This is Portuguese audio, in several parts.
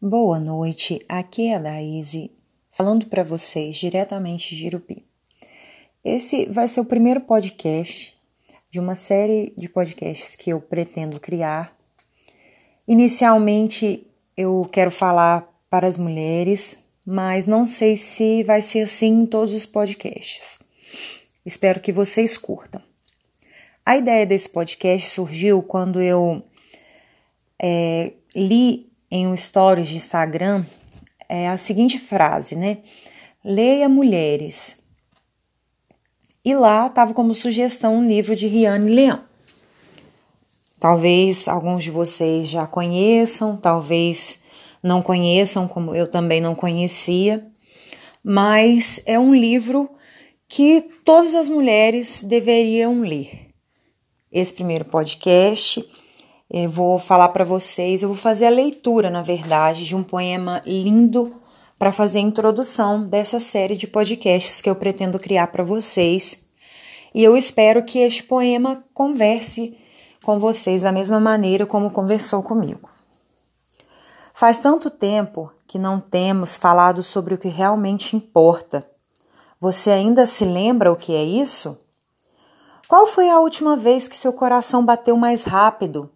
Boa noite, aqui é a Daíse, falando para vocês diretamente de Irupi. Esse vai ser o primeiro podcast de uma série de podcasts que eu pretendo criar. Inicialmente eu quero falar para as mulheres, mas não sei se vai ser assim em todos os podcasts. Espero que vocês curtam. A ideia desse podcast surgiu quando eu é, li em um stories de Instagram é a seguinte frase, né? Leia Mulheres. E lá estava como sugestão um livro de Riane Leão. Talvez alguns de vocês já conheçam, talvez não conheçam, como eu também não conhecia, mas é um livro que todas as mulheres deveriam ler. Esse primeiro podcast eu vou falar para vocês, eu vou fazer a leitura, na verdade, de um poema lindo para fazer a introdução dessa série de podcasts que eu pretendo criar para vocês. E eu espero que este poema converse com vocês da mesma maneira como conversou comigo. Faz tanto tempo que não temos falado sobre o que realmente importa. Você ainda se lembra o que é isso? Qual foi a última vez que seu coração bateu mais rápido?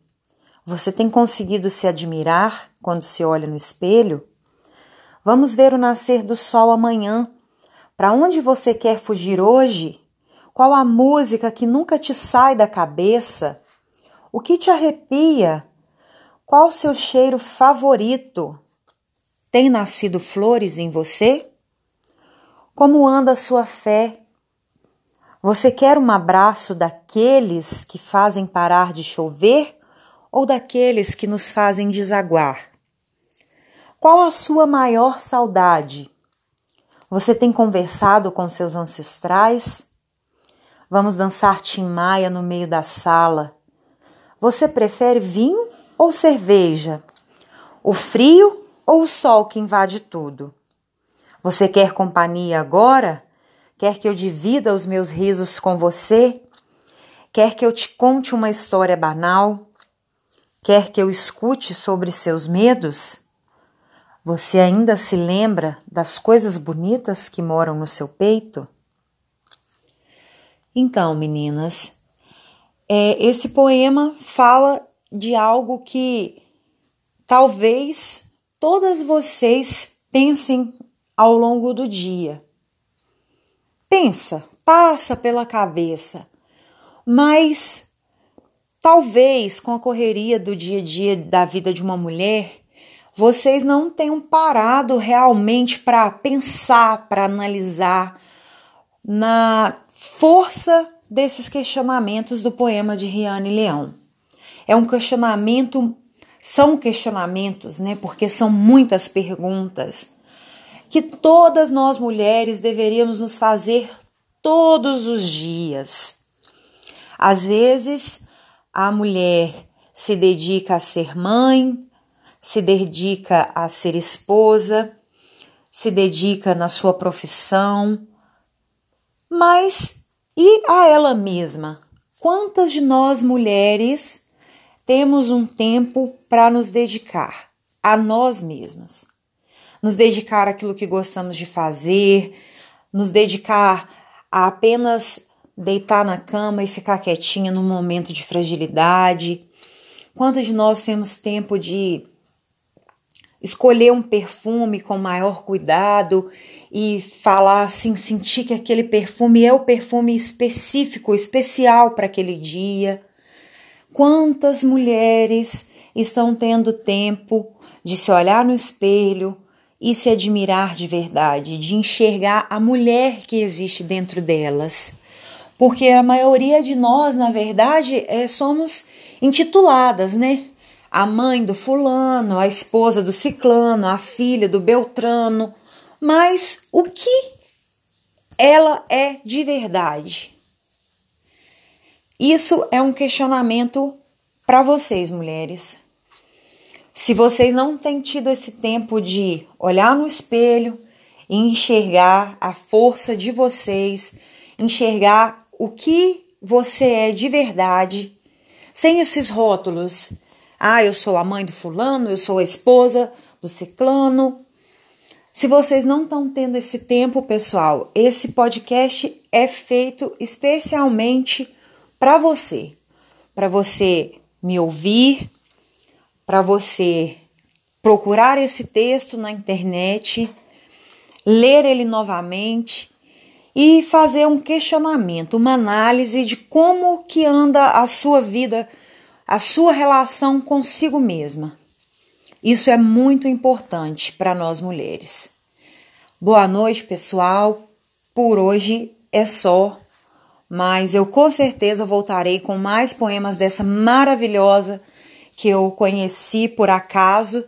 Você tem conseguido se admirar quando se olha no espelho? Vamos ver o nascer do sol amanhã. Para onde você quer fugir hoje? Qual a música que nunca te sai da cabeça? O que te arrepia? Qual o seu cheiro favorito? Tem nascido flores em você? Como anda a sua fé? Você quer um abraço daqueles que fazem parar de chover? Ou daqueles que nos fazem desaguar? Qual a sua maior saudade? Você tem conversado com seus ancestrais? Vamos dançar Tim Maia no meio da sala. Você prefere vinho ou cerveja? O frio ou o sol que invade tudo? Você quer companhia agora? Quer que eu divida os meus risos com você? Quer que eu te conte uma história banal? Quer que eu escute sobre seus medos? Você ainda se lembra das coisas bonitas que moram no seu peito? Então, meninas, é, esse poema fala de algo que talvez todas vocês pensem ao longo do dia. Pensa, passa pela cabeça, mas Talvez com a correria do dia a dia da vida de uma mulher, vocês não tenham parado realmente para pensar, para analisar na força desses questionamentos do poema de Riane Leão. É um questionamento, são questionamentos, né? Porque são muitas perguntas que todas nós mulheres deveríamos nos fazer todos os dias. Às vezes, a mulher se dedica a ser mãe, se dedica a ser esposa, se dedica na sua profissão, mas e a ela mesma? Quantas de nós mulheres temos um tempo para nos dedicar a nós mesmas? Nos dedicar àquilo que gostamos de fazer, nos dedicar a apenas deitar na cama e ficar quietinha num momento de fragilidade? Quantas de nós temos tempo de escolher um perfume com maior cuidado e falar assim, sentir que aquele perfume é o perfume específico, especial para aquele dia? Quantas mulheres estão tendo tempo de se olhar no espelho e se admirar de verdade, de enxergar a mulher que existe dentro delas? Porque a maioria de nós, na verdade, é, somos intituladas, né? A mãe do fulano, a esposa do ciclano, a filha do beltrano, mas o que ela é de verdade? Isso é um questionamento para vocês, mulheres. Se vocês não têm tido esse tempo de olhar no espelho e enxergar a força de vocês, enxergar o que você é de verdade, sem esses rótulos. Ah, eu sou a mãe do fulano, eu sou a esposa do ciclano. Se vocês não estão tendo esse tempo, pessoal, esse podcast é feito especialmente para você, para você me ouvir, para você procurar esse texto na internet, ler ele novamente e fazer um questionamento, uma análise de como que anda a sua vida, a sua relação consigo mesma. Isso é muito importante para nós mulheres. Boa noite, pessoal. Por hoje é só, mas eu com certeza voltarei com mais poemas dessa maravilhosa que eu conheci por acaso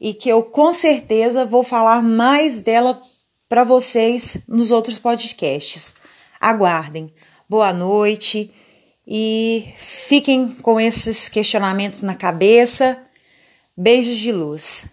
e que eu com certeza vou falar mais dela para vocês nos outros podcasts. Aguardem. Boa noite e fiquem com esses questionamentos na cabeça. Beijos de luz.